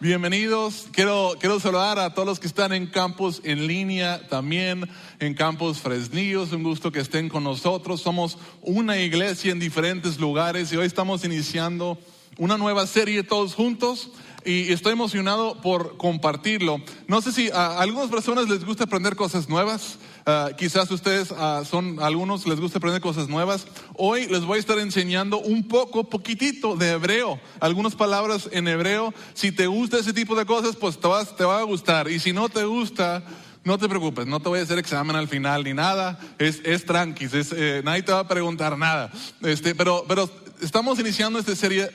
bienvenidos. Quiero, quiero saludar a todos los que están en campus en línea, también en campus Fresnillo. Es un gusto que estén con nosotros. Somos una iglesia en diferentes lugares y hoy estamos iniciando una nueva serie todos juntos y estoy emocionado por compartirlo. No sé si a algunas personas les gusta aprender cosas nuevas. Uh, quizás ustedes uh, son algunos les gusta aprender cosas nuevas. Hoy les voy a estar enseñando un poco, poquitito de hebreo, algunas palabras en hebreo. Si te gusta ese tipo de cosas, pues te, vas, te va a gustar. Y si no te gusta, no te preocupes, no te voy a hacer examen al final ni nada. Es, es es, eh, nadie te va a preguntar nada. Este, pero, pero estamos iniciando esta serie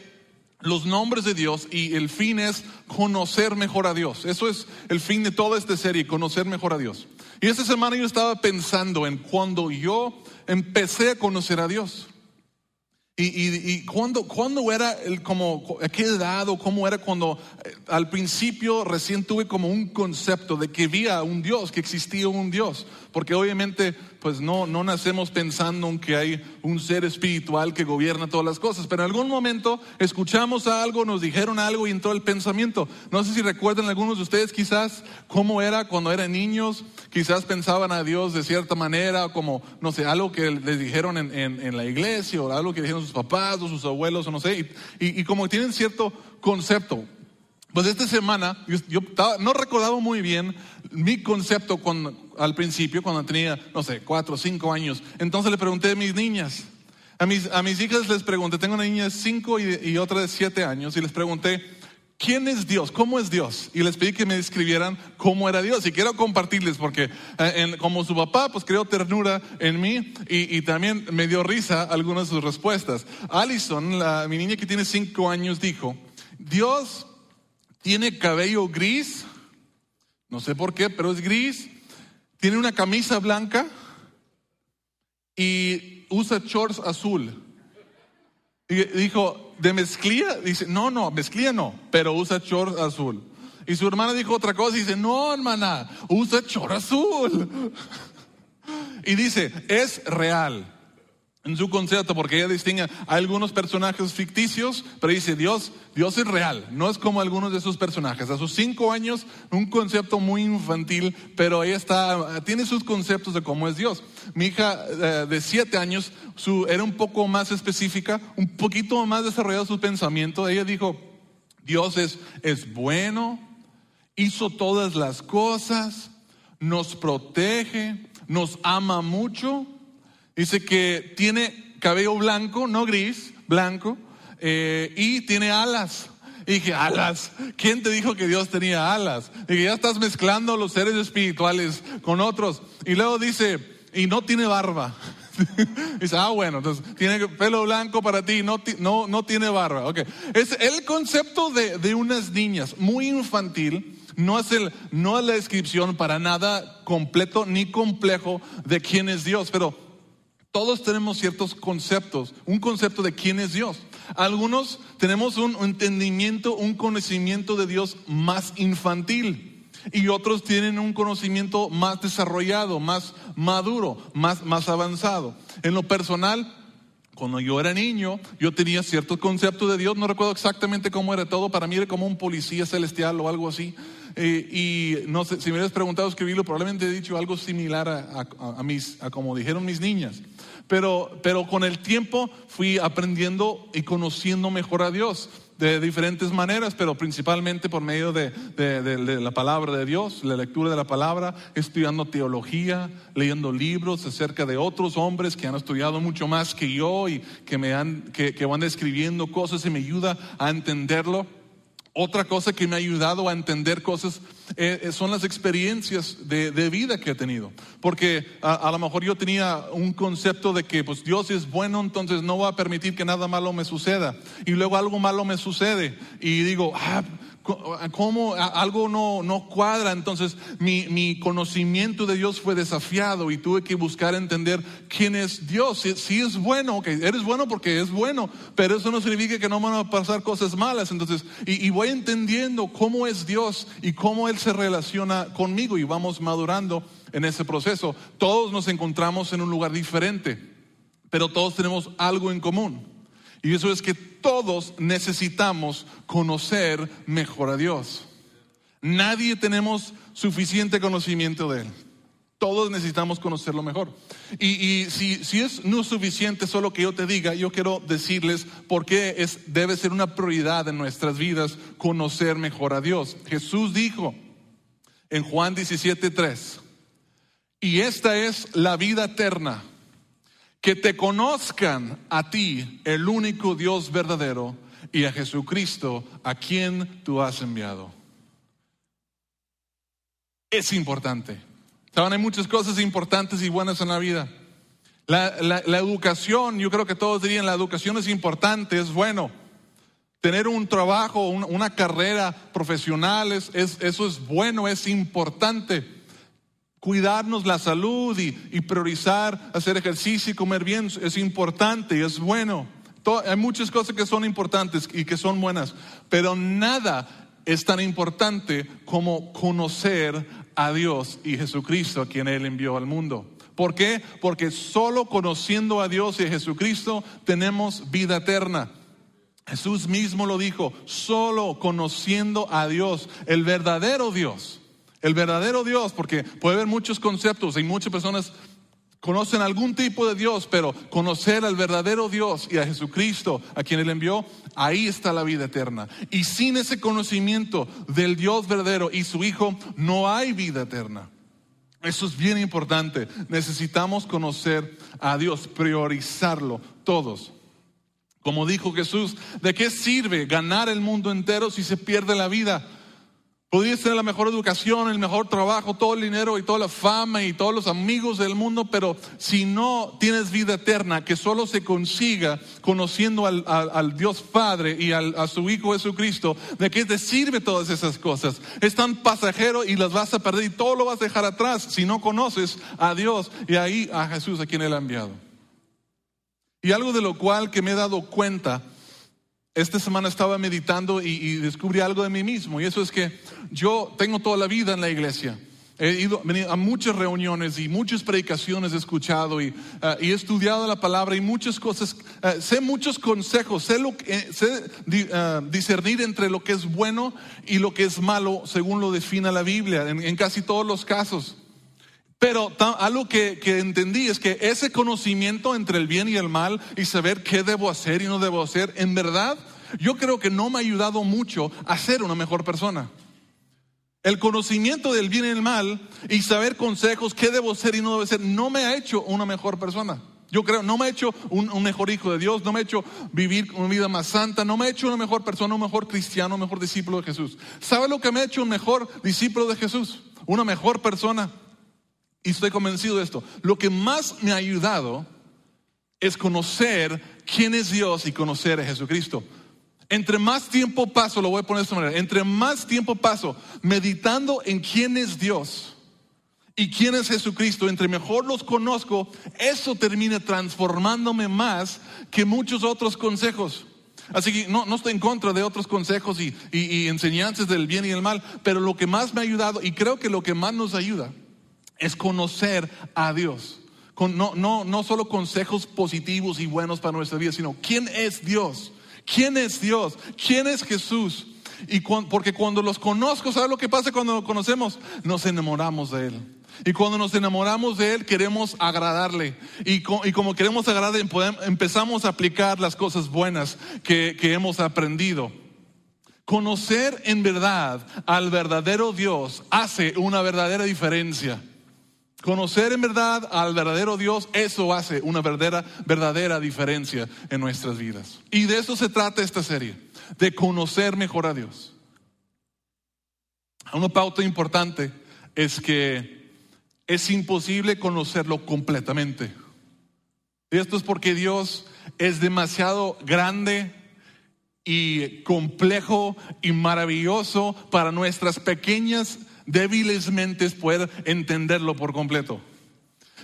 los nombres de Dios y el fin es conocer mejor a Dios. Eso es el fin de toda esta serie, conocer mejor a Dios. Y esta semana yo estaba pensando en cuando yo empecé a conocer a Dios. Y, y, cuando, cuando era el, como, a qué edad o cómo era cuando eh, al principio recién tuve como un concepto de que había un Dios, que existía un Dios. Porque obviamente pues no, no nacemos pensando en que hay un ser espiritual que gobierna todas las cosas, pero en algún momento escuchamos algo, nos dijeron algo y entró el pensamiento. No sé si recuerdan algunos de ustedes quizás cómo era cuando eran niños, quizás pensaban a Dios de cierta manera, como, no sé, algo que les dijeron en, en, la iglesia o algo que dijeron sus papás o sus abuelos o no sé, y, y como tienen cierto concepto. Pues esta semana yo, no recordaba muy bien mi concepto al principio, cuando tenía, no sé, cuatro o cinco años. Entonces le pregunté a mis niñas, a mis, a mis hijas les pregunté, tengo una niña de cinco y, otra de siete años, y les pregunté, ¿quién es Dios? ¿Cómo es Dios? Y les pedí que me describieran cómo era Dios. Y quiero compartirles, porque eh, como su papá, pues creó ternura en mí y, también me dio risa algunas de sus respuestas. Allison, mi niña que tiene cinco años, dijo, Dios tiene cabello gris, no sé por qué, pero es gris, tiene una camisa blanca y usa shorts azul. Y dijo, ¿de mezclilla? Dice, no, no, mezclilla no, pero usa shorts azul. Y su hermana dijo otra cosa y dice, no, hermana, usa short azul. Y dice, es real en su concepto, porque ella distingue a algunos personajes ficticios, pero dice Dios, Dios es real, no es como algunos de esos personajes. A sus cinco años, un concepto muy infantil, pero ella está, tiene sus conceptos de cómo es Dios. Mi hija eh, de siete años, era un poco más específica, un poquito más desarrollado su pensamiento. Ella dijo, Dios es, es bueno, hizo todas las cosas, nos protege, nos ama mucho Dice que tiene cabello blanco, no gris, blanco, eh, y tiene alas. Y dije, alas, ¿quién te dijo que Dios tenía alas? Y que ya estás mezclando los seres espirituales con otros. Y luego dice, y no tiene barba. dice, ah, bueno, entonces tiene pelo blanco para ti, no, no, no tiene barba. Okay. Es el concepto de, de unas niñas, muy infantil. No es, el, no es la descripción para nada completo ni complejo de quién es Dios, pero todos tenemos ciertos conceptos, un concepto de quién es Dios. Algunos tenemos un entendimiento, un conocimiento de Dios más infantil y otros tienen un conocimiento más desarrollado, más maduro, más, más avanzado. En lo personal, cuando yo era niño, yo tenía ciertos conceptos de Dios, no recuerdo exactamente cómo era todo, para mí era como un policía celestial o algo así. Eh, y no sé, si me hubieras preguntado escribirlo, probablemente he dicho algo similar a, a, mis, a como dijeron mis niñas. Pero, pero con el tiempo fui aprendiendo y conociendo mejor a Dios de diferentes maneras, pero principalmente por medio de, la palabra de Dios, la lectura de la palabra, estudiando teología, leyendo libros acerca de otros hombres que han estudiado mucho más que yo y que me que, van escribiendo cosas y me ayuda a entenderlo. Otra cosa que me ha ayudado a entender cosas eh, eh, son las experiencias de, vida que he tenido. Porque a, lo mejor yo tenía un concepto de que pues Dios es bueno, entonces no va a permitir que nada malo me suceda. Y luego algo malo me sucede. Y digo, ah, cómo algo no, no cuadra. Entonces mi, mi, conocimiento de Dios fue desafiado y tuve que buscar entender quién es Dios. Si, es bueno, ok, eres bueno porque es bueno, pero eso no significa que no van a pasar cosas malas. Entonces, y voy entendiendo cómo es Dios y cómo Él se relaciona conmigo y vamos madurando en ese proceso. Todos nos encontramos en un lugar diferente, pero todos tenemos algo en común. Y eso es que todos necesitamos conocer mejor a Dios. Nadie tenemos suficiente conocimiento de Él. Todos necesitamos conocerlo mejor. Y, si, si, es no suficiente solo que yo te diga, yo quiero decirles por qué es, debe ser una prioridad en nuestras vidas conocer mejor a Dios. Jesús dijo en Juan 17:3, y esta es la vida eterna, que te conozcan a ti, el único Dios verdadero, y a Jesucristo, a quien tú has enviado. Es importante Saben, hay muchas cosas importantes y buenas en la vida. La, educación, yo creo que todos dirían, la educación es importante, es bueno. Tener un trabajo, una, carrera profesional, es, eso es bueno, es importante. Cuidarnos la salud y, priorizar hacer ejercicio y comer bien es importante y es bueno. hay muchas cosas que son importantes y que son buenas, pero nada es tan importante como conocer a Dios y Jesucristo a quien Él envió al mundo. ¿Por qué? Porque solo conociendo a Dios y a Jesucristo tenemos vida eterna. Jesús mismo lo dijo, solo conociendo a Dios, el verdadero Dios, el verdadero Dios, porque puede haber muchos conceptos y muchas personas conocen algún tipo de Dios, pero conocer al verdadero Dios y a Jesucristo, a quien Él envió, ahí está la vida eterna. Y sin ese conocimiento del Dios verdadero y su Hijo, no hay vida eterna. Eso es bien importante. Necesitamos conocer a Dios, priorizarlo todos. Como dijo Jesús, ¿de qué sirve ganar el mundo entero si se pierde la vida? Podrías tener la mejor educación, el mejor trabajo, todo el dinero y toda la fama y todos los amigos del mundo, pero si no tienes vida eterna, que solo se consiga conociendo al, Dios Padre y a su Hijo Jesucristo, ¿de qué te sirve todas esas cosas? Es tan pasajero y las vas a perder y todo lo vas a dejar atrás si no conoces a Dios y ahí a Jesús a quien Él ha enviado. Y algo de lo cual que me he dado cuenta esta semana estaba meditando y, descubrí algo de mí mismo, y eso es que yo tengo toda la vida en la iglesia. He ido a muchas reuniones y muchas predicaciones he escuchado y, ah, he estudiado la palabra y muchas cosas, ah, sé muchos consejos, sé, lo, ah, discernir entre lo que es bueno y lo que es malo según lo defina la Biblia, en, casi todos los casos. Pero algo que, que, entendí es que ese conocimiento entre el bien y el mal y saber qué debo hacer y no debo hacer, en verdad, yo creo que no me ha ayudado mucho a ser una mejor persona. El conocimiento del bien y el mal y saber consejos, qué debo hacer y no debo hacer, no me ha hecho una mejor persona. Yo creo, no me ha hecho un, un, mejor hijo de Dios, no me ha hecho vivir una vida más santa, no me ha hecho una mejor persona, un mejor cristiano, un mejor discípulo de Jesús. ¿Sabe lo que me ha hecho un mejor discípulo de Jesús? Una mejor persona. Y estoy convencido de esto. Lo que más me ha ayudado es conocer quién es Dios y conocer a Jesucristo. Entre más tiempo paso, lo voy a poner de esta manera, entre más tiempo paso meditando en quién es Dios y quién es Jesucristo, entre mejor los conozco, eso termina transformándome más que muchos otros consejos. Así que no, estoy en contra de otros consejos y, y enseñanzas del bien y el mal, pero lo que más me ha ayudado, y creo que lo que más nos ayuda, es conocer a Dios. no, no, no solo consejos positivos y buenos para nuestra vida, sino quién es Dios. ¿Quién es Dios? ¿Quién es Jesús? Y porque cuando los conozco, ¿sabes lo que pasa cuando lo conocemos? Nos enamoramos de Él. Y cuando nos enamoramos de Él, queremos agradarle. Y, como queremos agradarle, empezamos a aplicar las cosas buenas que hemos aprendido. Conocer en verdad al verdadero Dios hace una verdadera diferencia. Conocer en verdad al verdadero Dios, eso hace una verdadera, verdadera diferencia en nuestras vidas. Y de eso se trata esta serie, de conocer mejor a Dios. Una pauta importante es que es imposible conocerlo completamente. Y esto es porque Dios es demasiado grande y complejo y maravilloso para nuestras pequeñas débiles mentes poder entenderlo por completo.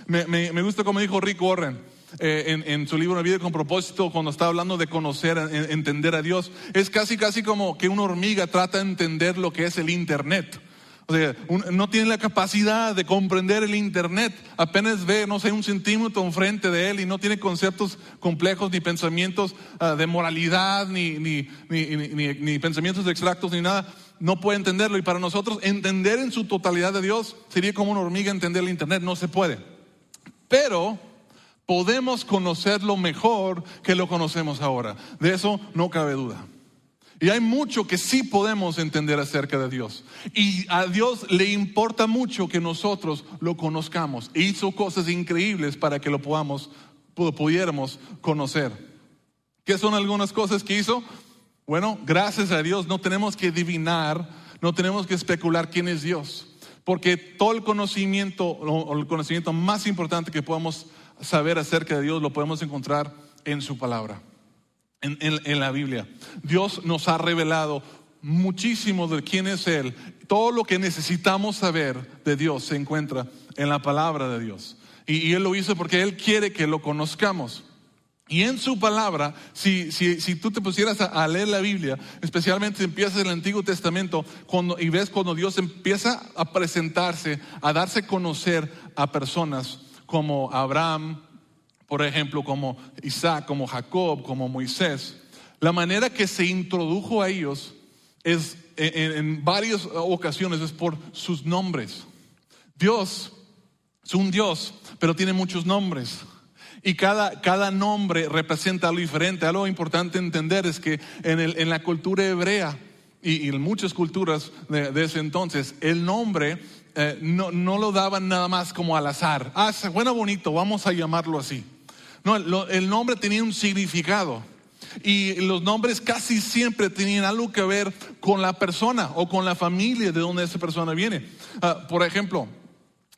Me, gusta como dijo Rick Warren eh, en, su libro La vida con propósito, cuando está hablando de conocer, entender a Dios. Es casi, casi como que una hormiga trata de entender lo que es el Internet. O sea, no tiene la capacidad de comprender el Internet. Apenas ve, no sé, un centímetro enfrente de él y no tiene conceptos complejos ni pensamientos ah, de moralidad, ni, ni- ni- ni pensamientos extractos, ni nada. No puede entenderlo. Y para nosotros, entender en su totalidad de Dios sería como una hormiga entender el Internet. No se puede. Pero podemos conocerlo mejor que lo conocemos ahora. De eso no cabe duda. Y hay mucho que sí podemos entender acerca de Dios. Y a Dios le importa mucho que nosotros lo conozcamos. E hizo cosas increíbles para que lo podamos, pu- pudiéramos conocer. ¿Qué son algunas cosas que hizo? Bueno, gracias a Dios no tenemos que adivinar, no tenemos que especular quién es Dios. Porque todo el conocimiento, o el conocimiento más importante que podamos saber acerca de Dios, lo podemos encontrar en su palabra en la Biblia. Dios nos ha revelado muchísimo de quién es Él. Todo lo que necesitamos saber de Dios se encuentra en la palabra de Dios. Y, y Él lo hizo porque Él quiere que lo conozcamos. Y en su palabra, si, si, si tú te pusieras a, leer la Biblia, especialmente si empiezas el Antiguo Testamento, cuando, y ves cuando Dios empieza a presentarse, a darse a conocer a personas como Abraham, por ejemplo, como Isaac, como Jacob, como Moisés, la manera que se introdujo a ellos es en, en varias ocasiones es por sus nombres. Dios es un Dios, pero tiene muchos nombres. Y cada, cada nombre representa algo diferente. Algo importante entender es que en, el- en la cultura hebrea y, en muchas culturas de, de ese entonces, el nombre eh, no, no lo daban nada más como al azar. Ah, bueno, bonito, vamos a llamarlo así. No, lo- el nombre tenía un significado. Y los nombres casi siempre tenían algo que ver con la persona o con la familia de donde esa persona viene. Ah, por ejemplo,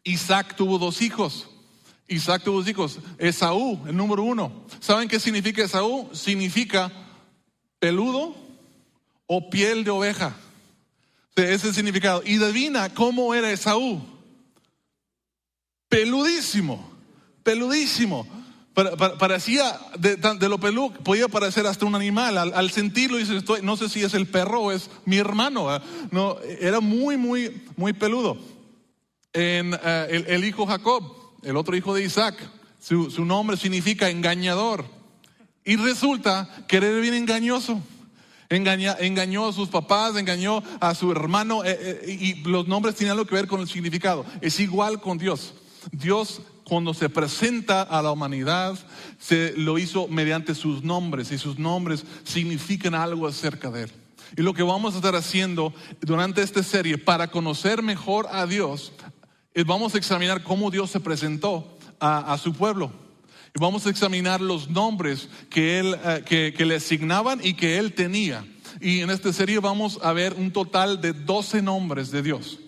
Isaac tuvo dos hijos. Isaac tuvo dos hijos. Esaú, el número uno. ¿Saben qué significa Esaú? Significa peludo o piel de oveja. Ese es el significado. Y adivina cómo era Esaú. Peludísimo, peludísimo. Pa- pa- Parecía de, lo peludo, podía parecer hasta un animal. Al, sentirlo, dice, estoy, no sé si es el perro o es mi hermano. ¿eh? No, era muy, muy, muy peludo. En, eh, el hijo Jacob, el otro hijo de Isaac, su, su nombre significa engañador. Y resulta que era bien engañoso. Engaña- engañó a sus papás, engañó a su hermano, eh, eh, y los nombres tienen algo que ver con el significado. Es igual con Dios. Dios, cuando se presenta a la humanidad, se lo hizo mediante sus nombres, y sus nombres significan algo acerca de Él. Y lo que vamos a estar haciendo durante esta serie para conocer mejor a Dios, vamos a examinar cómo Dios se presentó a, a su pueblo. Y vamos a examinar los nombres que, él, eh, que, que le asignaban y que él tenía. Y en esta serie vamos a ver un total de 12 nombres de Dios.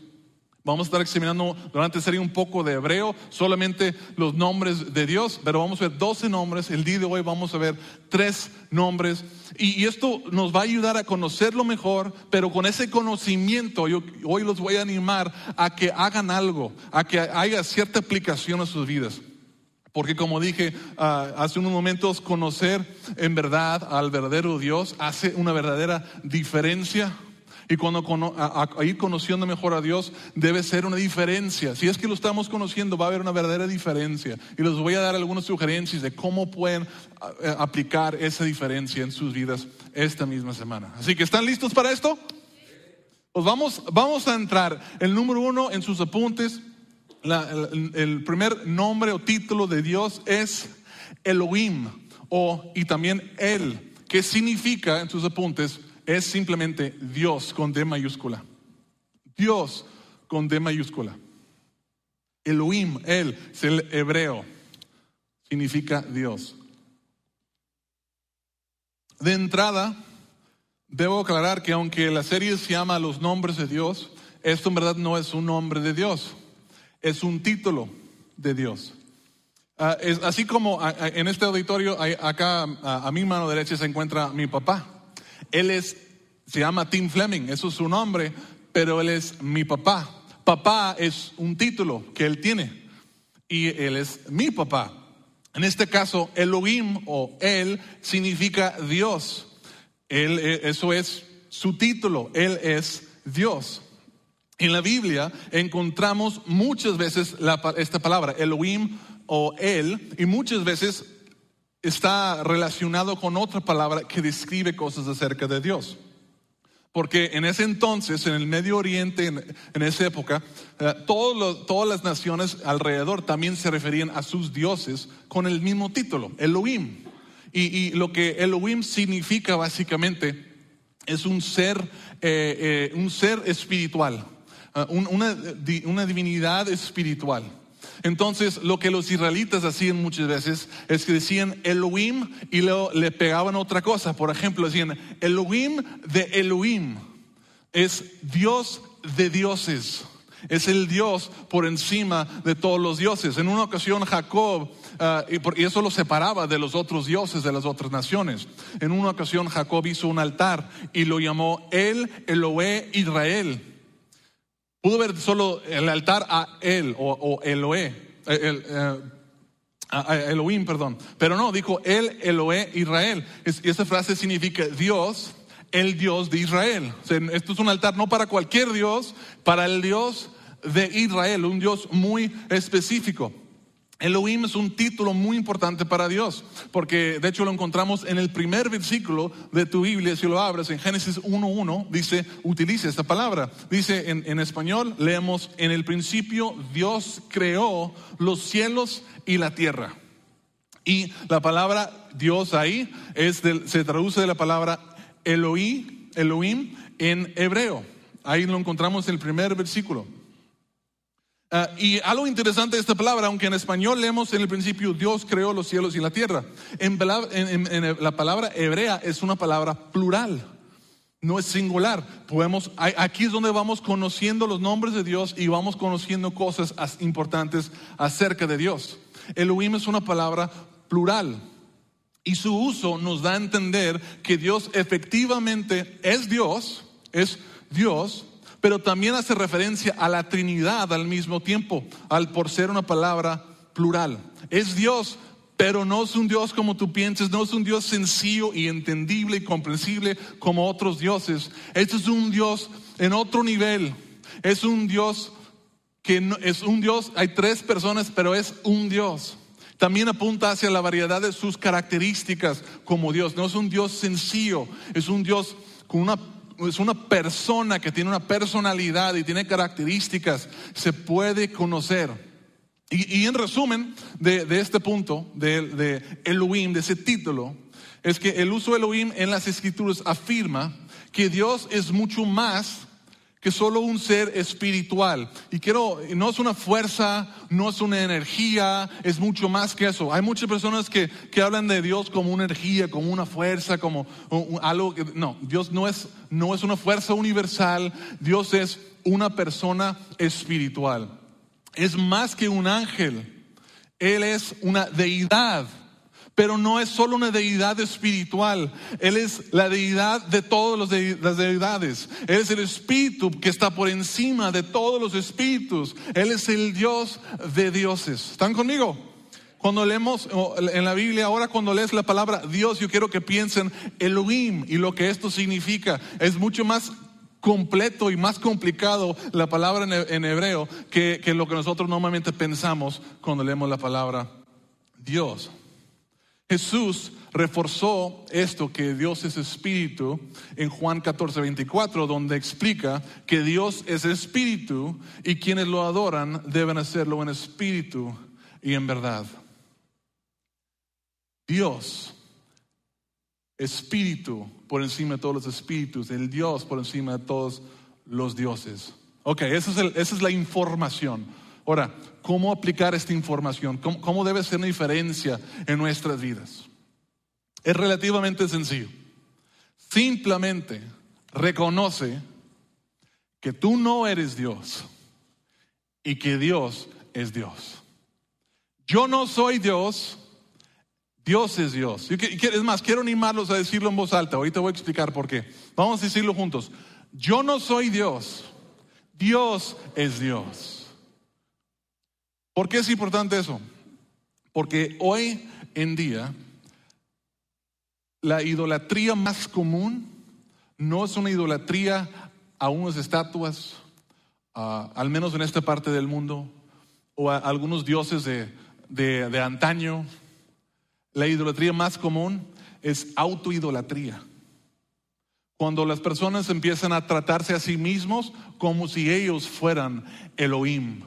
Vamos a estar examinando durante serie un poco de hebreo, solamente los nombres de Dios, pero vamos a ver 12 nombres. El día de hoy vamos a ver tres nombres. Y, y esto nos va a ayudar a conocerlo mejor, pero con ese conocimiento yo hoy los voy a animar a que hagan algo, a que haya cierta aplicación a sus vidas. Porque como dije ah, hace unos momentos, conocer en verdad al verdadero Dios hace una verdadera diferencia. Y cuando ir conociendo mejor a Dios debe ser una diferencia. Si es que lo estamos conociendo, va a haber una verdadera diferencia. Y les voy a dar algunas sugerencias de cómo pueden eh, aplicar esa diferencia en sus vidas esta misma semana. Así que, ¿están listos para esto? Pues vamos, vamos a entrar. El número uno en sus apuntes, el primer nombre o título de Dios es Elohim, o, y también Él, que significa en sus apuntes, es simplemente Dios con D mayúscula. Dios con D mayúscula. Elohim, Él, es el hebreo, significa Dios. De entrada, Debo aclarar que aunque la serie se llama Los nombres de Dios, esto en verdad no es un nombre de Dios, es un título de Dios. Ah, es así como ah, ah, en este auditorio, acá a mi mano derecha se encuentra mi papá. Él es, se llama Tim Fleming, eso es su nombre, pero él es mi papá. Papá es un título que él tiene y él es mi papá. En este caso, Elohim o Él significa Dios. Él, eh, eso es su título, Él es Dios. En la Biblia encontramos muchas veces esta palabra, Elohim o El, y muchas veces está relacionado con otra palabra que describe cosas acerca de Dios. Porque en ese entonces, en el Medio Oriente, en, en esa época, eh, todas las naciones alrededor también se referían a sus dioses con el mismo título, Elohim. Y, lo que Elohim significa básicamente es un ser, eh, eh, un ser espiritual, un- una, una divinidad espiritual. Entonces, lo que los israelitas hacían muchas veces es que decían Elohim y luego le pegaban otra cosa. Por ejemplo, decían Elohim de Elohim. Es Dios de dioses. Es el Dios por encima de todos los dioses. En una ocasión Jacob, ah, y, por- eso lo separaba de los otros dioses de las otras naciones. En una ocasión Jacob hizo un altar y lo llamó El Eloé Israel. Pudo ver solo el altar a él o, Eloé, eh, el, eh, Elohim, perdón. Pero no, dijo el Eloé Israel. Y esa frase significa Dios, el Dios de Israel. Esto es un altar no para cualquier Dios, para el Dios de Israel, un Dios muy específico. Elohim es un título muy importante para Dios, porque de hecho lo encontramos en el primer versículo de tu Biblia, si lo abres en Génesis 1.1, dice, utiliza esta palabra. Dice en, en español, leemos, en el principio Dios creó los cielos y la tierra. Y la palabra Dios ahí es del- se traduce de la palabra Elohim, Elohim en hebreo. Ahí lo encontramos en el primer versículo. Ah, y algo interesante de esta palabra, aunque en español leemos en el principio Dios creó los cielos y la tierra, en, en- en- en la palabra hebrea es una palabra plural, no es singular. Podemos, aquí es donde vamos conociendo los nombres de Dios y vamos conociendo cosas as- importantes acerca de Dios. Elohim es una palabra plural. Y su uso nos da a entender que Dios efectivamente es Dios, es Dios, pero también hace referencia a la Trinidad al mismo tiempo, al por ser una palabra plural. Es Dios, pero no es un Dios como tú piensas, no es un Dios sencillo y entendible y comprensible como otros dioses. Este es un Dios en otro nivel. Es un Dios que no- es un Dios, hay tres personas, pero es un Dios. También apunta hacia la variedad de sus características como Dios. No es un Dios sencillo, es un Dios con una, es una persona que tiene una personalidad y tiene características, se puede conocer. Y, en resumen de, de este punto, de, de Elohim, de ese título, es que el uso de Elohim en las escrituras afirma que Dios es mucho más que solo un ser espiritual. Y quiero, no es una fuerza, no es una energía, es mucho más que eso. Hay muchas personas que, que hablan de Dios como una energía, como una fuerza, como algo que, no, Dios no es, no es una fuerza universal, Dios es una persona espiritual. Es más que un ángel, Él es una deidad. Pero no es solo una deidad espiritual, Él es la deidad de todas de- las deidades. Él es el espíritu que está por encima de todos los espíritus. Él es el Dios de dioses. ¿Están conmigo? Cuando leemos en la Biblia, ahora cuando lees la palabra Dios, yo quiero que piensen Elohim y lo que esto significa. Es mucho más completo y más complicado la palabra en hebreo que, que lo que nosotros normalmente pensamos cuando leemos la palabra Dios. Jesús reforzó esto que Dios es espíritu en Juan 14, 24, donde explica que Dios es espíritu y quienes lo adoran deben hacerlo en espíritu y en verdad. Dios, espíritu por encima de todos los espíritus, el Dios por encima de todos los dioses. Ok, esa es, esa es la información. Ahora, ¿cómo aplicar esta información? ¿Cómo, cómo debe ser una diferencia en nuestras vidas? Es relativamente sencillo. Simplemente reconoce que tú no eres Dios y que Dios es Dios. Yo no soy Dios, Dios es Dios. Es más, quiero animarlos a decirlo en voz alta. Ahorita voy a explicar por qué. Vamos a decirlo juntos. Yo no soy Dios, Dios es Dios. ¿Por qué es importante eso? Porque hoy en día la idolatría más común no es una idolatría a unas estatuas al menos en esta parte del mundo, o a algunos dioses de, de, de antaño, la idolatría más común es autoidolatría. Cuando las personas empiezan a tratarse a sí mismos como si ellos fueran Elohim.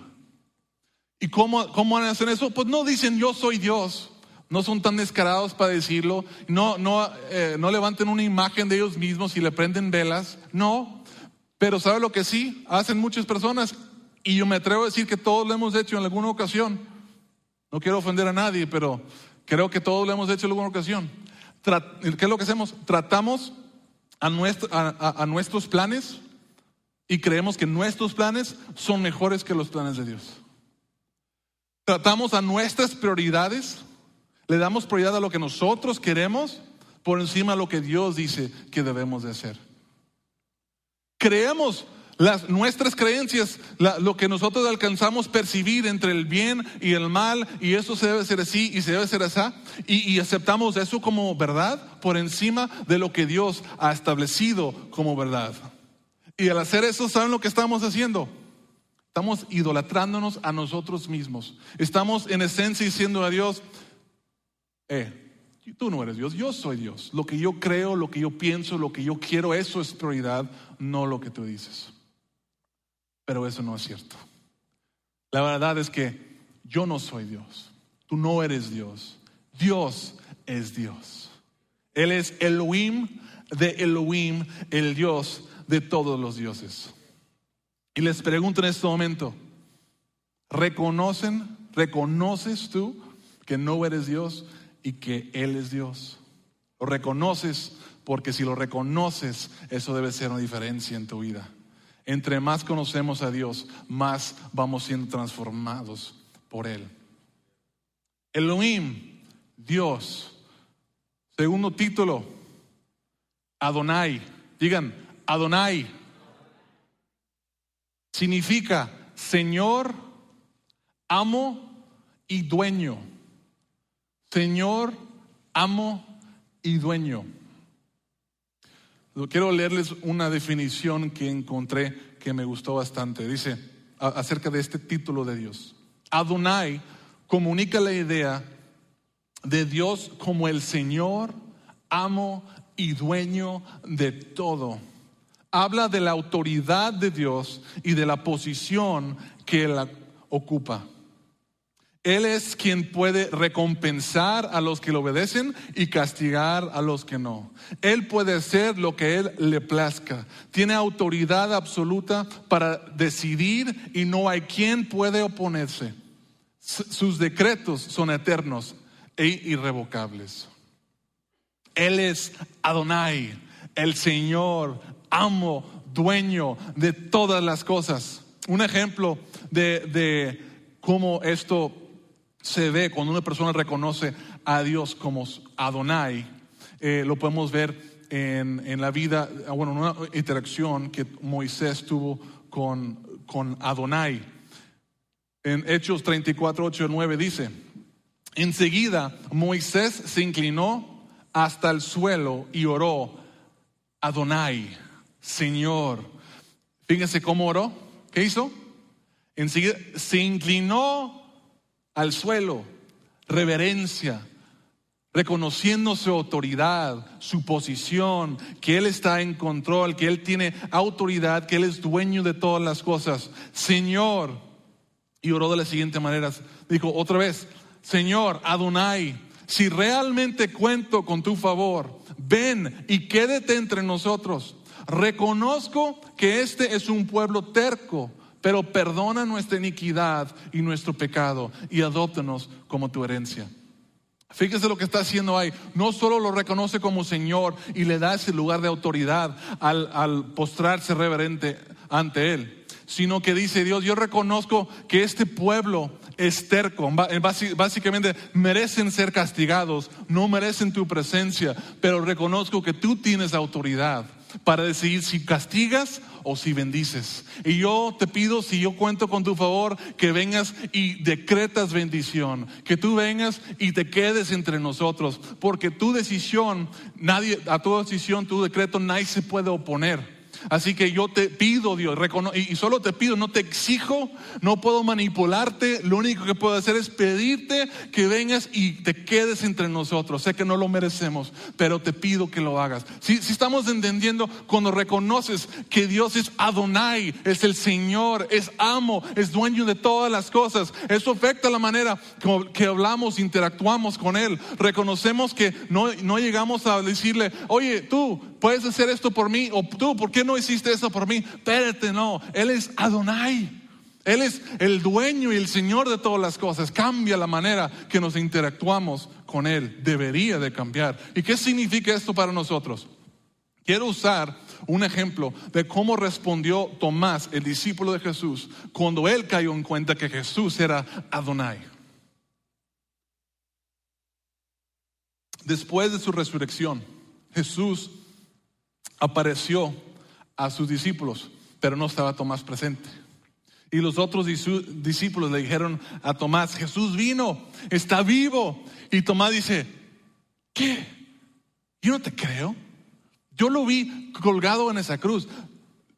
¿Y cómo, cómo hacen eso? Pues no dicen yo soy Dios. No son tan descarados para decirlo. No, no, eh, no levanten una imagen de ellos mismos y le prenden velas. No. Pero ¿sabe lo que sí? Hacen muchas personas. Y yo me atrevo a decir que todos lo hemos hecho en alguna ocasión. No quiero ofender a nadie, pero creo que todos lo hemos hecho en alguna ocasión. ¿Qué es lo que hacemos? Tratamos a, a, nuestros planes y creemos que nuestros planes son mejores que los planes de Dios. Tratamos a nuestras prioridades, le damos prioridad a lo que nosotros queremos por encima de lo que Dios dice que debemos de hacer. Creemos las, nuestras creencias, lo que nosotros alcanzamos percibir entre el bien y el mal, y eso se debe ser así y se debe ser así, y, y aceptamos eso como verdad por encima de lo que Dios ha establecido como verdad. Y al hacer eso, ¿saben lo que estamos haciendo? Estamos idolatrándonos a nosotros mismos. Estamos en esencia diciendo a Dios, eh, tú no eres Dios, yo soy Dios. Lo que yo creo, lo que yo pienso, lo que yo quiero, eso es prioridad, no lo que tú dices. Pero eso no es cierto. La verdad es que yo no soy Dios. Tú no eres Dios. Dios es Dios. Él es Elohim de Elohim, el Dios de todos los dioses. Y les pregunto en este momento, ¿reconocen, reconoces tú que no eres Dios y que Él es Dios? ¿Lo reconoces? Porque si lo reconoces, eso debe ser una diferencia en tu vida. Entre más conocemos a Dios, más vamos siendo transformados por Él. Elohim, Dios. Segundo título, Adonai. Digan, Adonai. Significa Señor, amo y dueño. Señor, amo y dueño. Quiero leerles una definición que encontré que me gustó bastante. Dice acerca de este título de Dios. Adonai comunica la idea de Dios como el Señor, amo y dueño de todo. Habla de la autoridad de Dios y de la posición que Él ocupa. Él es quien puede recompensar a los que le obedecen y castigar a los que no. Él puede hacer lo que Él le plazca. Tiene autoridad absoluta para decidir y no hay quien puede oponerse. Sus decretos son eternos e irrevocables. Él es Adonai, el Señor, amo, dueño de todas las cosas. Un ejemplo de, de cómo esto se ve cuando una persona reconoce a Dios como Adonai. Eh, lo podemos ver en, en, la vida, bueno, en una interacción que Moisés tuvo con, con Adonai. En Hechos 34, 8 y 9 dice, enseguida Moisés se inclinó hasta el suelo y oró, Adonai, Señor. Fíjense cómo oró. ¿Qué hizo? Enseguida se inclinó al suelo, reverencia, reconociendo su autoridad, su posición, que Él está en control, que Él tiene autoridad, que Él es dueño de todas las cosas. Señor, y oró de la siguiente manera, dijo otra vez, Señor, Adonai, si realmente cuento con tu favor, ven y quédate entre nosotros. Reconozco que este es un pueblo terco pero perdona nuestra iniquidad y nuestro pecado y adóptanos como tu herencia. Fíjese lo que está haciendo ahí. No solo lo reconoce como Señor y le da ese lugar de autoridad al, postrarse reverente ante Él, sino que dice Dios, yo reconozco que este pueblo es terco, básicamente merecen ser castigados, no merecen tu presencia, pero reconozco que tú tienes autoridad para decidir si castigas o si bendices. Y yo te pido, si yo cuento con tu favor, que vengas y decretas bendición, que tú vengas y te quedes entre nosotros, porque tu decisión, nadie, a tu decisión, tu decreto, nadie se puede oponer. Así que yo te pido, Dios, y solo te pido, no te exijo, no puedo manipularte, lo único que puedo hacer es pedirte que vengas y te quedes entre nosotros. Sé que no lo merecemos, pero te pido que lo hagas. Si, si estamos entendiendo, cuando reconoces que Dios es Adonai, es el Señor, es amo, es dueño de todas las cosas, eso afecta la manera que hablamos, interactuamos con Él. Reconocemos que no, no llegamos a decirle, oye, tú puedes hacer esto por mí, o tú, ¿por qué no hiciste eso por mí? Espérate, no, Él es Adonai. Él es el dueño y el Señor de todas las cosas. Cambia la manera que nos interactuamos con Él. Debería de cambiar. ¿Y qué significa esto para nosotros? Quiero usar un ejemplo de cómo respondió Tomás, el discípulo de Jesús, cuando él cayó en cuenta que Jesús era Adonai. Después de su resurrección, Jesús apareció a sus discípulos, pero no estaba Tomás presente. Y los otros discípulos le dijeron a Tomás, Jesús vino, está vivo. Y Tomás dice, ¿qué? Yo no te creo. Yo lo vi colgado en esa cruz.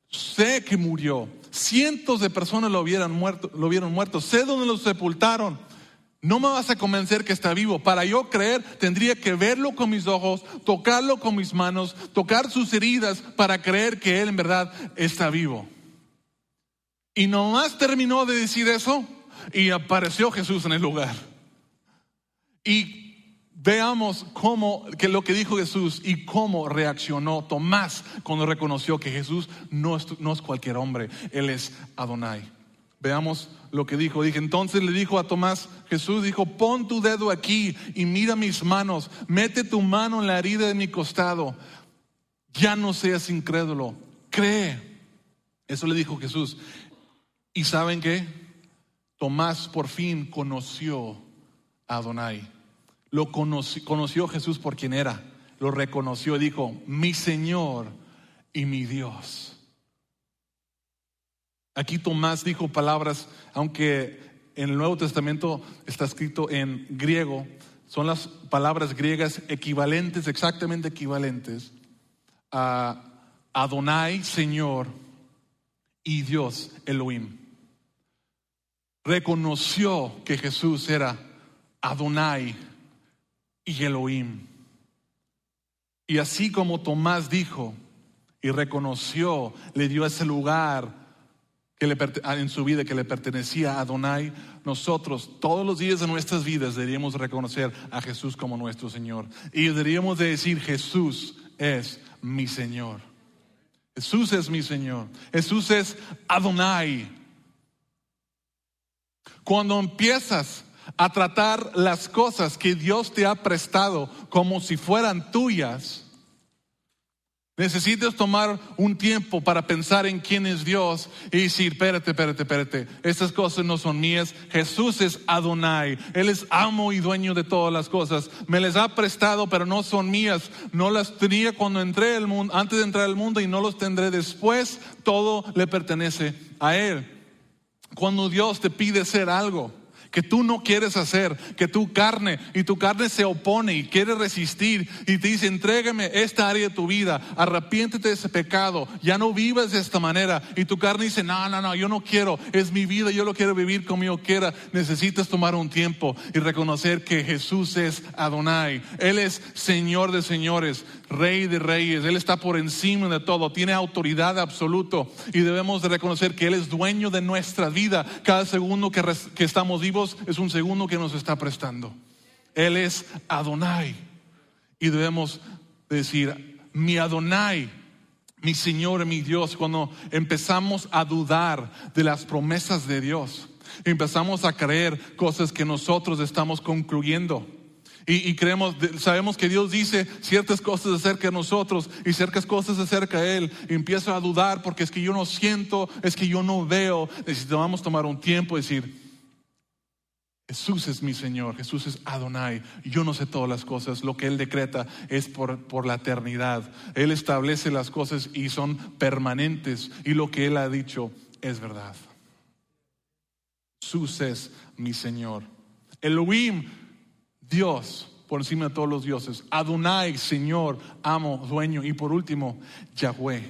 Sé que murió. Cientos de personas lo, hubieran muerto, lo vieron muerto. Sé dónde lo sepultaron. No me vas a convencer que está vivo. Para yo creer, tendría que verlo con mis ojos, tocarlo con mis manos, tocar sus heridas para creer que Él en verdad está vivo. Y nomás terminó de decir eso y apareció Jesús en el lugar. Y veamos cómo, que lo que dijo Jesús y cómo reaccionó Tomás cuando reconoció que Jesús no es, no es cualquier hombre, Él es Adonai. Veamos lo que dijo. Dije, entonces le dijo a Tomás, Jesús dijo, pon tu dedo aquí y mira mis manos, mete tu mano en la herida de mi costado. Ya no seas incrédulo, cree. Eso le dijo Jesús. ¿Y saben qué? Tomás por fin conoció a Adonai. Lo conoció, conoció Jesús por quien era. Lo reconoció y dijo, mi Señor y mi Dios. Aquí Tomás dijo palabras, aunque en el Nuevo Testamento está escrito en griego, son las palabras griegas equivalentes, exactamente equivalentes a Adonai, Señor, y Dios, Elohim. Reconoció que Jesús era Adonai y Elohim. Y así como Tomás dijo y reconoció, le dio ese lugar que le, en su vida que le pertenecía a Adonai, nosotros todos los días de nuestras vidas deberíamos reconocer a Jesús como nuestro Señor. Y deberíamos de decir, Jesús es mi Señor. Jesús es mi Señor. Jesús es Adonai. Cuando empiezas a tratar las cosas que Dios te ha prestado como si fueran tuyas, Necesitas tomar un tiempo para pensar en quién es Dios y decir, espérate, espérate, espérate, estas cosas no son mías, Jesús es Adonai, Él es amo y dueño de todas las cosas, me les ha prestado pero no son mías, no las tenía cuando entré al mundo, antes de entrar al mundo y no los tendré después, todo le pertenece a Él. Cuando Dios te pide hacer algo, que tú no quieres hacer, que tu carne y tu carne se opone y quiere resistir y te dice, entrégame esta área de tu vida, arrepiéntete de ese pecado, ya no vivas de esta manera. Y tu carne dice, no, no, no, yo no quiero, es mi vida, yo lo quiero vivir como yo quiera, necesitas tomar un tiempo y reconocer que Jesús es Adonai, Él es Señor de señores, Rey de reyes, Él está por encima de todo, tiene autoridad absoluto y debemos de reconocer que Él es dueño de nuestra vida, cada segundo que, que estamos vivos es un segundo que nos está prestando. Él es Adonai. Y debemos decir, mi Adonai, mi Señor, mi Dios, cuando empezamos a dudar de las promesas de Dios, empezamos a creer cosas que nosotros estamos concluyendo. Y, creemos, sabemos que Dios dice ciertas cosas acerca de nosotros y ciertas cosas acerca de Él. Y empiezo a dudar porque es que yo no siento, es que yo no veo. Necesitamos tomar un tiempo y decir, Jesús es mi Señor, Jesús es Adonai. Yo no sé todas las cosas, lo que Él decreta es por, por, la eternidad. Él establece las cosas y son permanentes y lo que Él ha dicho es verdad. Jesús es mi Señor. Elohim, Dios, por encima de todos los dioses. Adonai, Señor, amo, dueño. Y por último, Yahweh,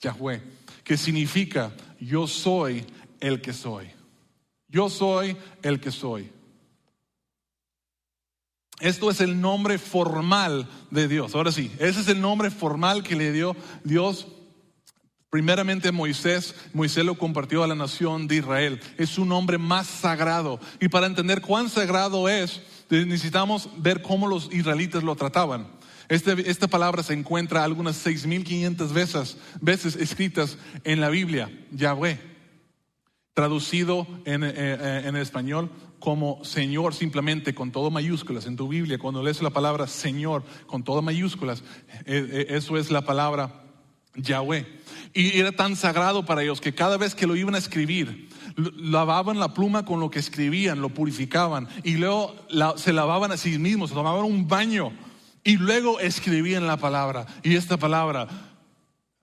Yahweh, que significa yo soy el que soy. Yo soy el que soy. Esto es el nombre formal de Dios. Ahora sí, ese es el nombre formal que le dio Dios primeramente Moisés. Moisés lo compartió a la nación de Israel. Es su nombre más sagrado. Y para entender cuán sagrado es, necesitamos ver cómo los israelitas lo trataban. Este, esta palabra se encuentra algunas 6.500 veces, veces escritas en la Biblia, Yahweh, traducido en, eh, eh, en español como Señor simplemente con todo mayúsculas. En tu Biblia, cuando lees la palabra Señor con todo mayúsculas, eh, eso es la palabra Yahweh. Y era tan sagrado para ellos que cada vez que lo iban a escribir, lavaban la pluma con lo que escribían, lo purificaban y luego se lavaban a sí mismos, tomaban un baño y luego escribían la palabra. Y esta palabra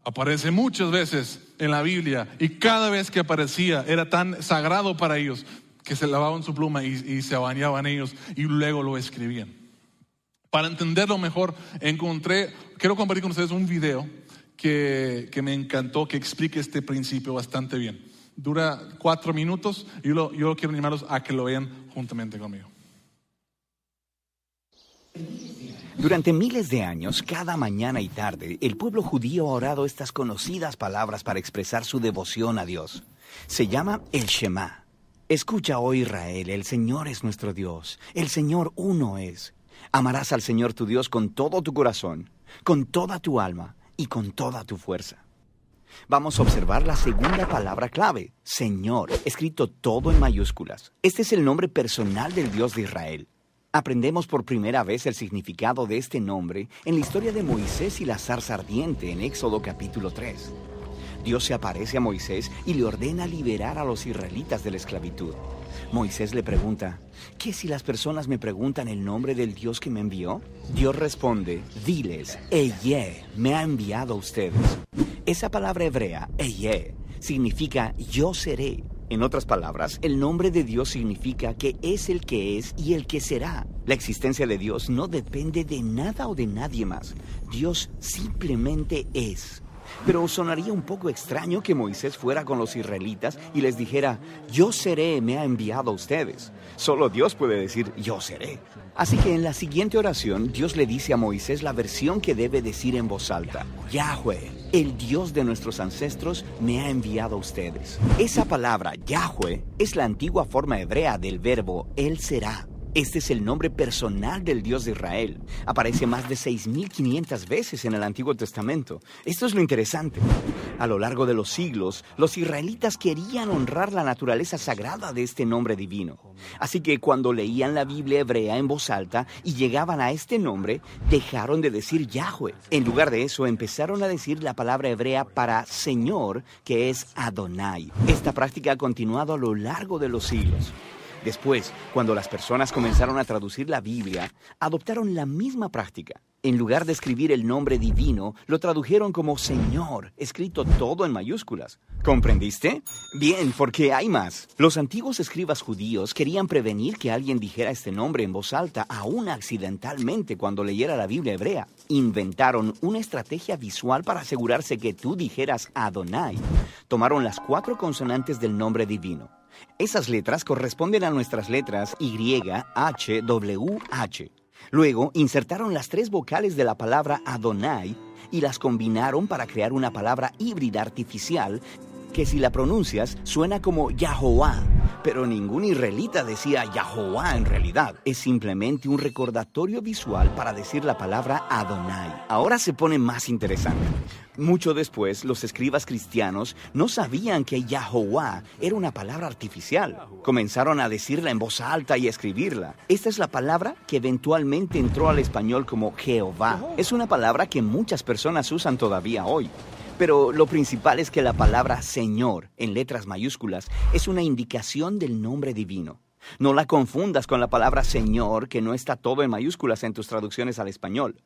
aparece muchas veces en la Biblia y cada vez que aparecía era tan sagrado para ellos que se lavaban su pluma y, se bañaban ellos y luego lo escribían. Para entenderlo mejor, encontré, quiero compartir con ustedes un video que, que me encantó, que explique este principio bastante bien. Dura cuatro minutos y yo, yo quiero animarlos a que lo vean juntamente conmigo. Durante miles de años, cada mañana y tarde, el pueblo judío ha orado estas conocidas palabras para expresar su devoción a Dios. Se llama el Shema. Escucha, oh Israel, el Señor es nuestro Dios, el Señor uno es. Amarás al Señor tu Dios con todo tu corazón, con toda tu alma y con toda tu fuerza. Vamos a observar la segunda palabra clave, Señor, escrito todo en mayúsculas. Este es el nombre personal del Dios de Israel. Aprendemos por primera vez el significado de este nombre en la historia de Moisés y la zarza ardiente en Éxodo capítulo 3. Dios se aparece a Moisés y le ordena liberar a los israelitas de la esclavitud. Moisés le pregunta, ¿qué si las personas me preguntan el nombre del Dios que me envió? Dios responde, diles, Eye me ha enviado a ustedes. Esa palabra hebrea, Eye, significa yo seré en otras palabras, el nombre de Dios significa que es el que es y el que será. La existencia de Dios no depende de nada o de nadie más. Dios simplemente es. Pero sonaría un poco extraño que Moisés fuera con los israelitas y les dijera, yo seré, me ha enviado a ustedes. Solo Dios puede decir, yo seré. Así que en la siguiente oración, Dios le dice a Moisés la versión que debe decir en voz alta, Yahweh, el Dios de nuestros ancestros, me ha enviado a ustedes. Esa palabra, Yahweh, es la antigua forma hebrea del verbo Él será. Este es el nombre personal del Dios de Israel. Aparece más de 6.500 veces en el Antiguo Testamento. Esto es lo interesante. A lo largo de los siglos, los israelitas querían honrar la naturaleza sagrada de este nombre divino. Así que cuando leían la Biblia hebrea en voz alta y llegaban a este nombre, dejaron de decir Yahweh. En lugar de eso, empezaron a decir la palabra hebrea para Señor, que es Adonai. Esta práctica ha continuado a lo largo de los siglos. Después, cuando las personas comenzaron a traducir la Biblia, adoptaron la misma práctica. En lugar de escribir el nombre divino, lo tradujeron como Señor, escrito todo en mayúsculas. ¿Comprendiste? Bien, porque hay más. Los antiguos escribas judíos querían prevenir que alguien dijera este nombre en voz alta, aún accidentalmente, cuando leyera la Biblia hebrea. Inventaron una estrategia visual para asegurarse que tú dijeras Adonai. Tomaron las cuatro consonantes del nombre divino esas letras corresponden a nuestras letras Y, H, W, H. Luego insertaron las tres vocales de la palabra Adonai y las combinaron para crear una palabra híbrida artificial que si la pronuncias suena como Yahová, pero ningún israelita decía Yahová en realidad. Es simplemente un recordatorio visual para decir la palabra Adonai. Ahora se pone más interesante. Mucho después, los escribas cristianos no sabían que Yahová era una palabra artificial. Comenzaron a decirla en voz alta y a escribirla. Esta es la palabra que eventualmente entró al español como Jehová. Es una palabra que muchas personas usan todavía hoy. Pero lo principal es que la palabra Señor, en letras mayúsculas, es una indicación del nombre divino. No la confundas con la palabra Señor, que no está todo en mayúsculas en tus traducciones al español.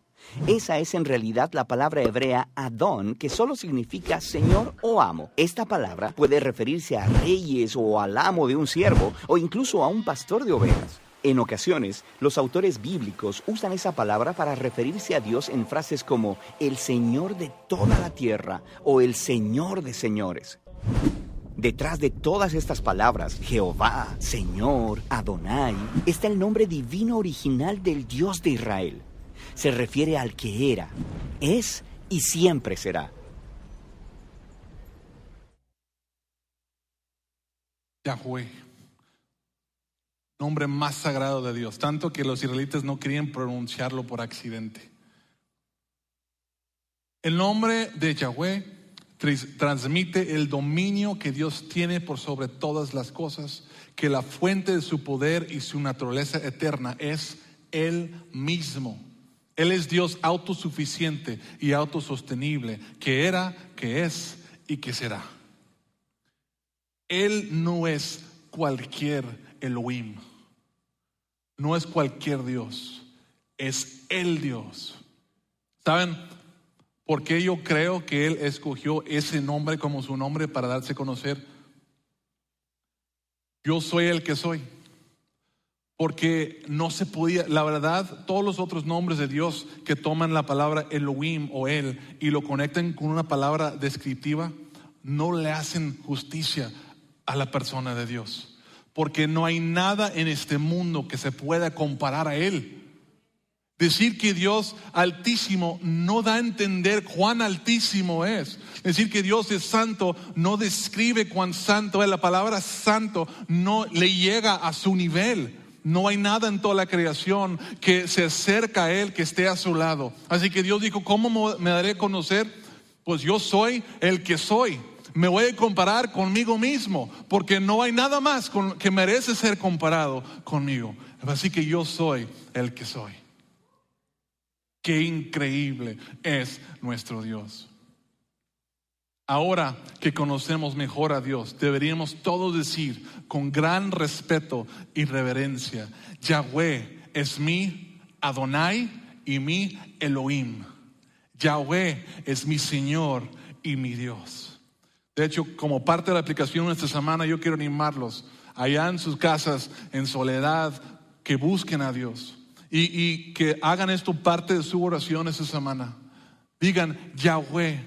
Esa es en realidad la palabra hebrea Adón, que solo significa Señor o amo. Esta palabra puede referirse a reyes o al amo de un siervo, o incluso a un pastor de ovejas. En ocasiones, los autores bíblicos usan esa palabra para referirse a Dios en frases como el Señor de toda la tierra o el Señor de señores. Detrás de todas estas palabras, Jehová, Señor, Adonai, está el nombre divino original del Dios de Israel. Se refiere al que era, es y siempre será. Yahweh, nombre más sagrado de Dios, tanto que los israelitas no querían pronunciarlo por accidente. El nombre de Yahweh transmite el dominio que Dios tiene por sobre todas las cosas, que la fuente de su poder y su naturaleza eterna es Él mismo. Él es Dios autosuficiente y autosostenible, que era, que es y que será. Él no es cualquier Elohim, no es cualquier Dios, es el Dios. ¿Saben? ¿Por qué yo creo que Él escogió ese nombre como su nombre para darse a conocer? Yo soy el que soy. Porque no se podía, la verdad, todos los otros nombres de Dios que toman la palabra Elohim o Él y lo conectan con una palabra descriptiva, no le hacen justicia a la persona de Dios. Porque no hay nada en este mundo que se pueda comparar a Él. Decir que Dios altísimo no da a entender cuán altísimo es. Decir que Dios es santo no describe cuán santo es. La palabra santo no le llega a su nivel. No hay nada en toda la creación que se acerca a Él, que esté a su lado. Así que Dios dijo, ¿cómo me daré a conocer? Pues yo soy el que soy. Me voy a comparar conmigo mismo, porque no hay nada más que merece ser comparado conmigo. Así que yo soy el que soy. Qué increíble es nuestro Dios. Ahora que conocemos mejor a Dios, deberíamos todos decir con gran respeto y reverencia, Yahweh es mi Adonai y mi Elohim. Yahweh es mi Señor y mi Dios. De hecho, como parte de la aplicación de esta semana, yo quiero animarlos allá en sus casas, en soledad, que busquen a Dios y, que hagan esto parte de su oración esta semana. Digan, Yahweh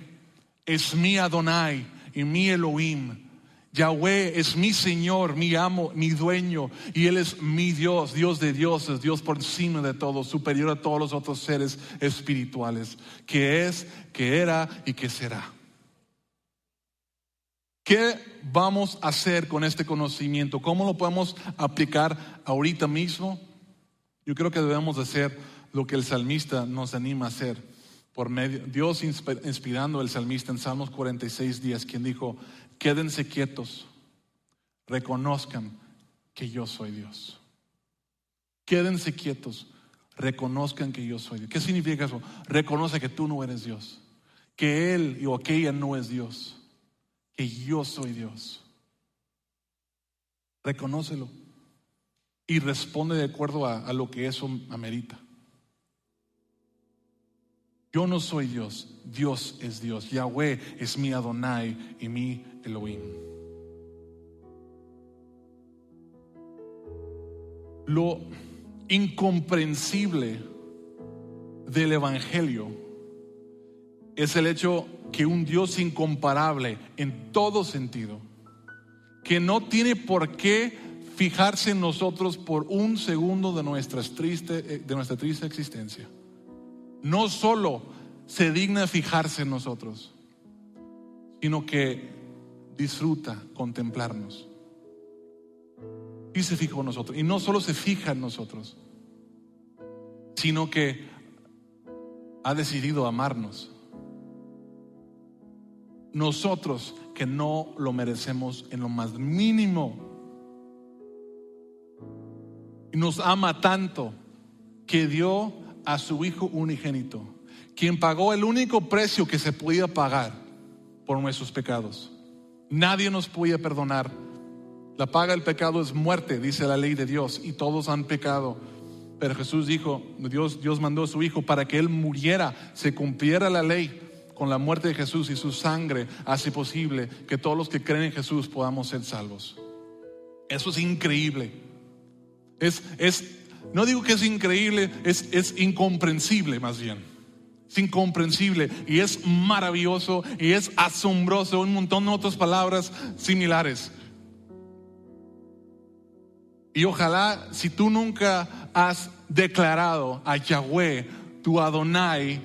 es mi Adonai y mi Elohim. Yahweh es mi Señor, mi amo, mi dueño, y Él es mi Dios, Dios de dioses, Dios por encima de todo, superior a todos los otros seres espirituales, que es, que era y que será. ¿Qué vamos a hacer con este conocimiento? ¿Cómo lo podemos aplicar ahorita mismo? Yo creo que debemos hacer lo que el salmista nos anima a hacer. Por medio, Dios inspirando al salmista en Salmos 46 días, quien dijo, quédense quietos, reconozcan que yo soy Dios. Quédense quietos, reconozcan que yo soy Dios. ¿Qué significa eso? Reconoce que tú no eres Dios, que Él o aquella no es Dios, que yo soy Dios. Reconócelo y responde de acuerdo a, lo que eso amerita. Yo no soy Dios, Dios es Dios. Yahweh es mi Adonai y mi Elohim. Lo incomprensible del Evangelio es el hecho que un Dios incomparable en todo sentido, que no tiene por qué fijarse en nosotros por un segundo de, triste, eh, de nuestra triste existencia. No solo se digna fijarse en nosotros, sino que disfruta contemplarnos. Y se fijó en nosotros. Y no solo se fija en nosotros, sino que ha decidido amarnos. Nosotros que no lo merecemos en lo más mínimo y nos ama tanto que dio a su Hijo unigénito, quien pagó el único precio que se podía pagar por nuestros pecados. Nadie nos podía perdonar. La paga del pecado es muerte, dice la ley de Dios, y todos han pecado. Pero Jesús dijo, Dios, Dios mandó a su Hijo para que Él muriera, se cumpliera la ley con la muerte de Jesús y su sangre hace posible que todos los que creen en Jesús podamos ser salvos. Eso es increíble. Es, es, no digo que es increíble, es, es incomprensible más bien. Es incomprensible y es maravilloso y es asombroso, un montón de otras palabras similares. Y ojalá si tú nunca has declarado a Yahweh, tu Adonai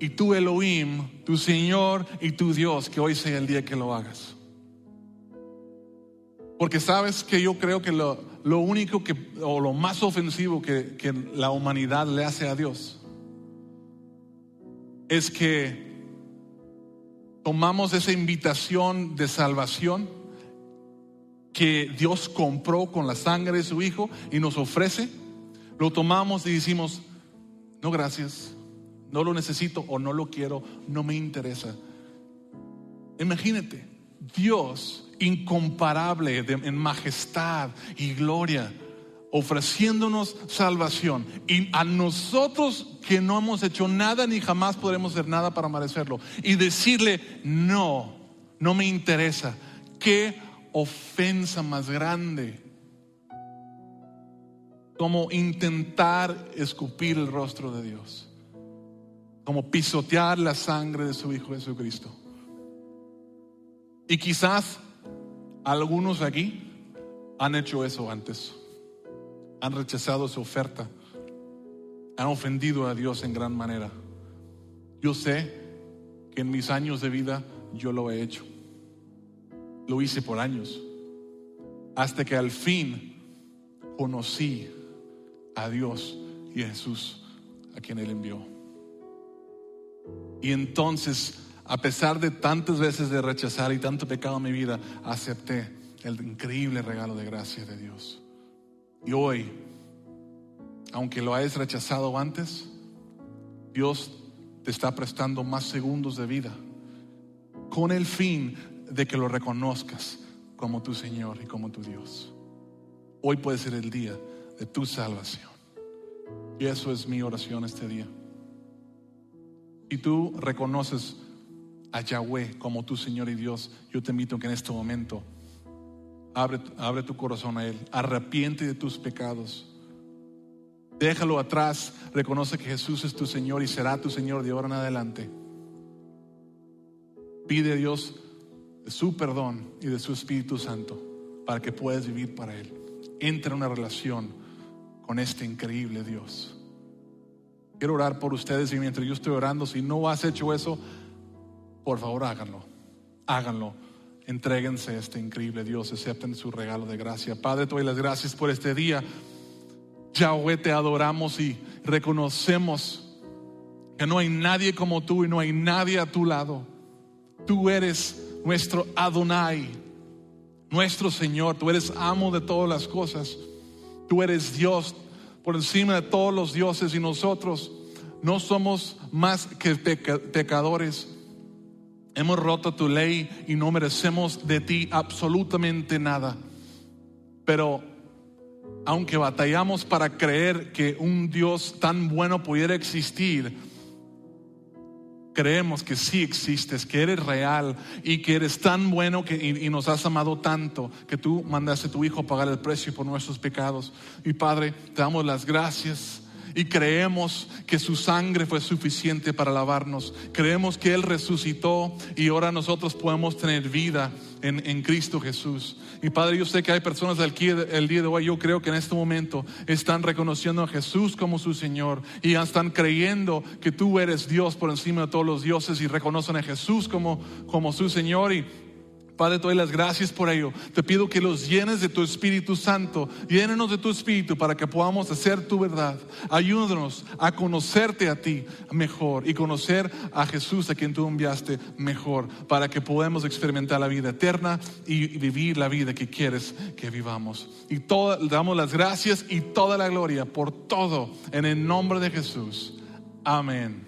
y tu Elohim, tu Señor y tu Dios, que hoy sea el día que lo hagas. Porque sabes que yo creo que lo, lo único que, o lo más ofensivo que, que la humanidad le hace a Dios es que tomamos esa invitación de salvación que Dios compró con la sangre de su Hijo y nos ofrece, lo tomamos y decimos, no gracias, no lo necesito o no lo quiero, no me interesa. Imagínate, Dios incomparable en majestad y gloria, ofreciéndonos salvación. Y a nosotros que no hemos hecho nada ni jamás podremos hacer nada para merecerlo. Y decirle, no, no me interesa. Qué ofensa más grande. Como intentar escupir el rostro de Dios. Como pisotear la sangre de su Hijo Jesucristo. Y quizás algunos aquí han hecho eso antes. Han rechazado su oferta. Han ofendido a Dios en gran manera. Yo sé que en mis años de vida yo lo he hecho. Lo hice por años. Hasta que al fin conocí a Dios y a Jesús a quien Él envió. Y entonces a pesar de tantas veces de rechazar y tanto pecado en mi vida, acepté el increíble regalo de gracia de Dios. Y hoy, aunque lo hayas rechazado antes, Dios te está prestando más segundos de vida con el fin de que lo reconozcas como tu Señor y como tu Dios. Hoy puede ser el día de tu salvación. Y eso es mi oración este día. Y tú reconoces a Yahweh como tu Señor y Dios, yo te invito que en este momento abre, abre tu corazón a Él, arrepiente de tus pecados. Déjalo atrás, reconoce que Jesús es tu Señor y será tu Señor de ahora en adelante. Pide a Dios su perdón y de su Espíritu Santo para que puedas vivir para Él. Entra en una relación con este increíble Dios. Quiero orar por ustedes y mientras yo estoy orando, si no has hecho eso, por favor háganlo, háganlo. Entréguense a este increíble Dios, acepten su regalo de gracia. Padre, te doy las gracias por este día. Yahweh, te adoramos y reconocemos que no hay nadie como tú y no hay nadie a tu lado. Tú eres nuestro Adonai, nuestro Señor. Tú eres amo de todas las cosas. Tú eres Dios por encima de todos los dioses y nosotros no somos más que pecadores. Hemos roto tu ley y no merecemos de ti absolutamente nada. Pero aunque batallamos para creer que un Dios tan bueno pudiera existir, creemos que sí existes, que eres real y que eres tan bueno que, y, nos has amado tanto que tú mandaste a tu Hijo pagar el precio por nuestros pecados. Y Padre, te damos las gracias y creemos que su sangre fue suficiente para lavarnos. Creemos que Él resucitó y ahora nosotros podemos tener vida en, Cristo Jesús. Y Padre, yo sé que hay personas aquí el día de hoy, yo creo que en este momento están reconociendo a Jesús como su Señor y están creyendo que tú eres Dios por encima de todos los dioses y reconocen a Jesús como, como su Señor y Padre, te doy las gracias por ello. Te pido que los llenes de tu Espíritu Santo. Llénenos de tu Espíritu para que podamos hacer tu verdad. Ayúdanos a conocerte a ti mejor y conocer a Jesús a quien tú enviaste mejor para que podamos experimentar la vida eterna y vivir la vida que quieres que vivamos. Y todo, damos las gracias y toda la gloria por todo en el nombre de Jesús. Amén.